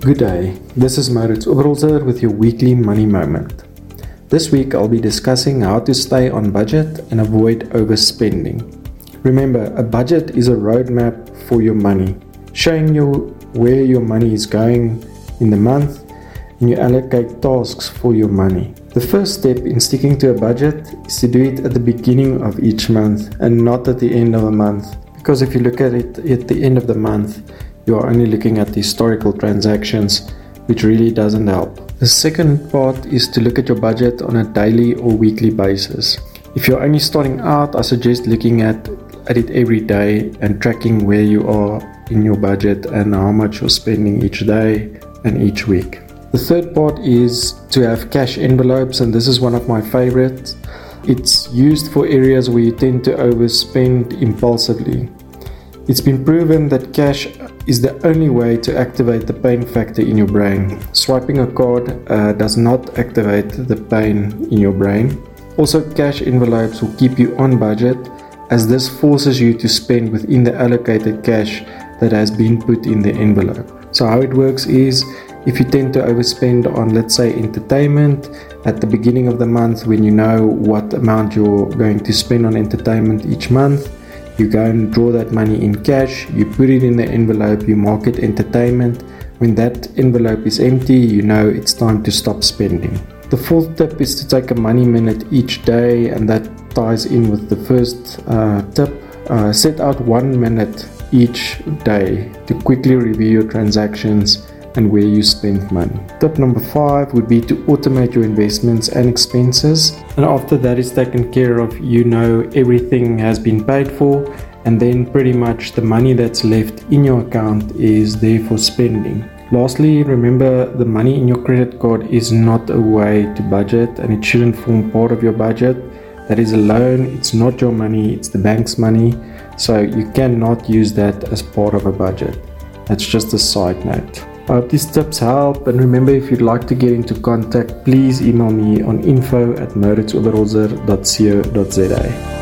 Good day, this is Mauritz Oberholzer with your weekly money moment. This week I'll be discussing how to stay on budget and avoid overspending. Remember, a budget is a roadmap for your money, showing you where your money is going in the month and you allocate tasks for your money. The first step in sticking to a budget is to do it at the beginning of each month and not at the end of a month. Because if you look at it at the end of the month, you are only looking at the historical transactions, which really doesn't help. The second part is to look at your budget on a daily or weekly basis. If you're only starting out, I suggest looking at, at it every day and tracking where you are in your budget and how much you're spending each day and each week. The third part is to have cash envelopes, and this is one of my favorites. It's used for areas where you tend to overspend impulsively. It's been proven that cash is the only way to activate the pain factor in your brain. Swiping a card uh, does not activate the pain in your brain. Also, cash envelopes will keep you on budget as this forces you to spend within the allocated cash that has been put in the envelope. So, how it works is if you tend to overspend on, let's say, entertainment at the beginning of the month when you know what amount you're going to spend on entertainment each month, you and draw that money in cash, you put it in the envelope, you mark it entertainment. When that envelope is empty, you know it's time to stop spending. The fourth tip is to take a money minute each day, and that ties in with the first uh, tip. Uh, set out one minute each day to quickly review your transactions and where you spend money. Tip number five would be to automate your investments and expenses. And after that is taken care of, you know everything has been paid for, and then pretty much the money that's left in your account is there for spending. Lastly, remember the money in your credit card is not a way to budget and it shouldn't form part of your budget. That is a loan, it's not your money, it's the bank's money, so you cannot use that as part of a budget. That's just a side note. Hope these tips help and remember if you'd like to get into contact, please email me on info at mauritzoberholzer.co.za.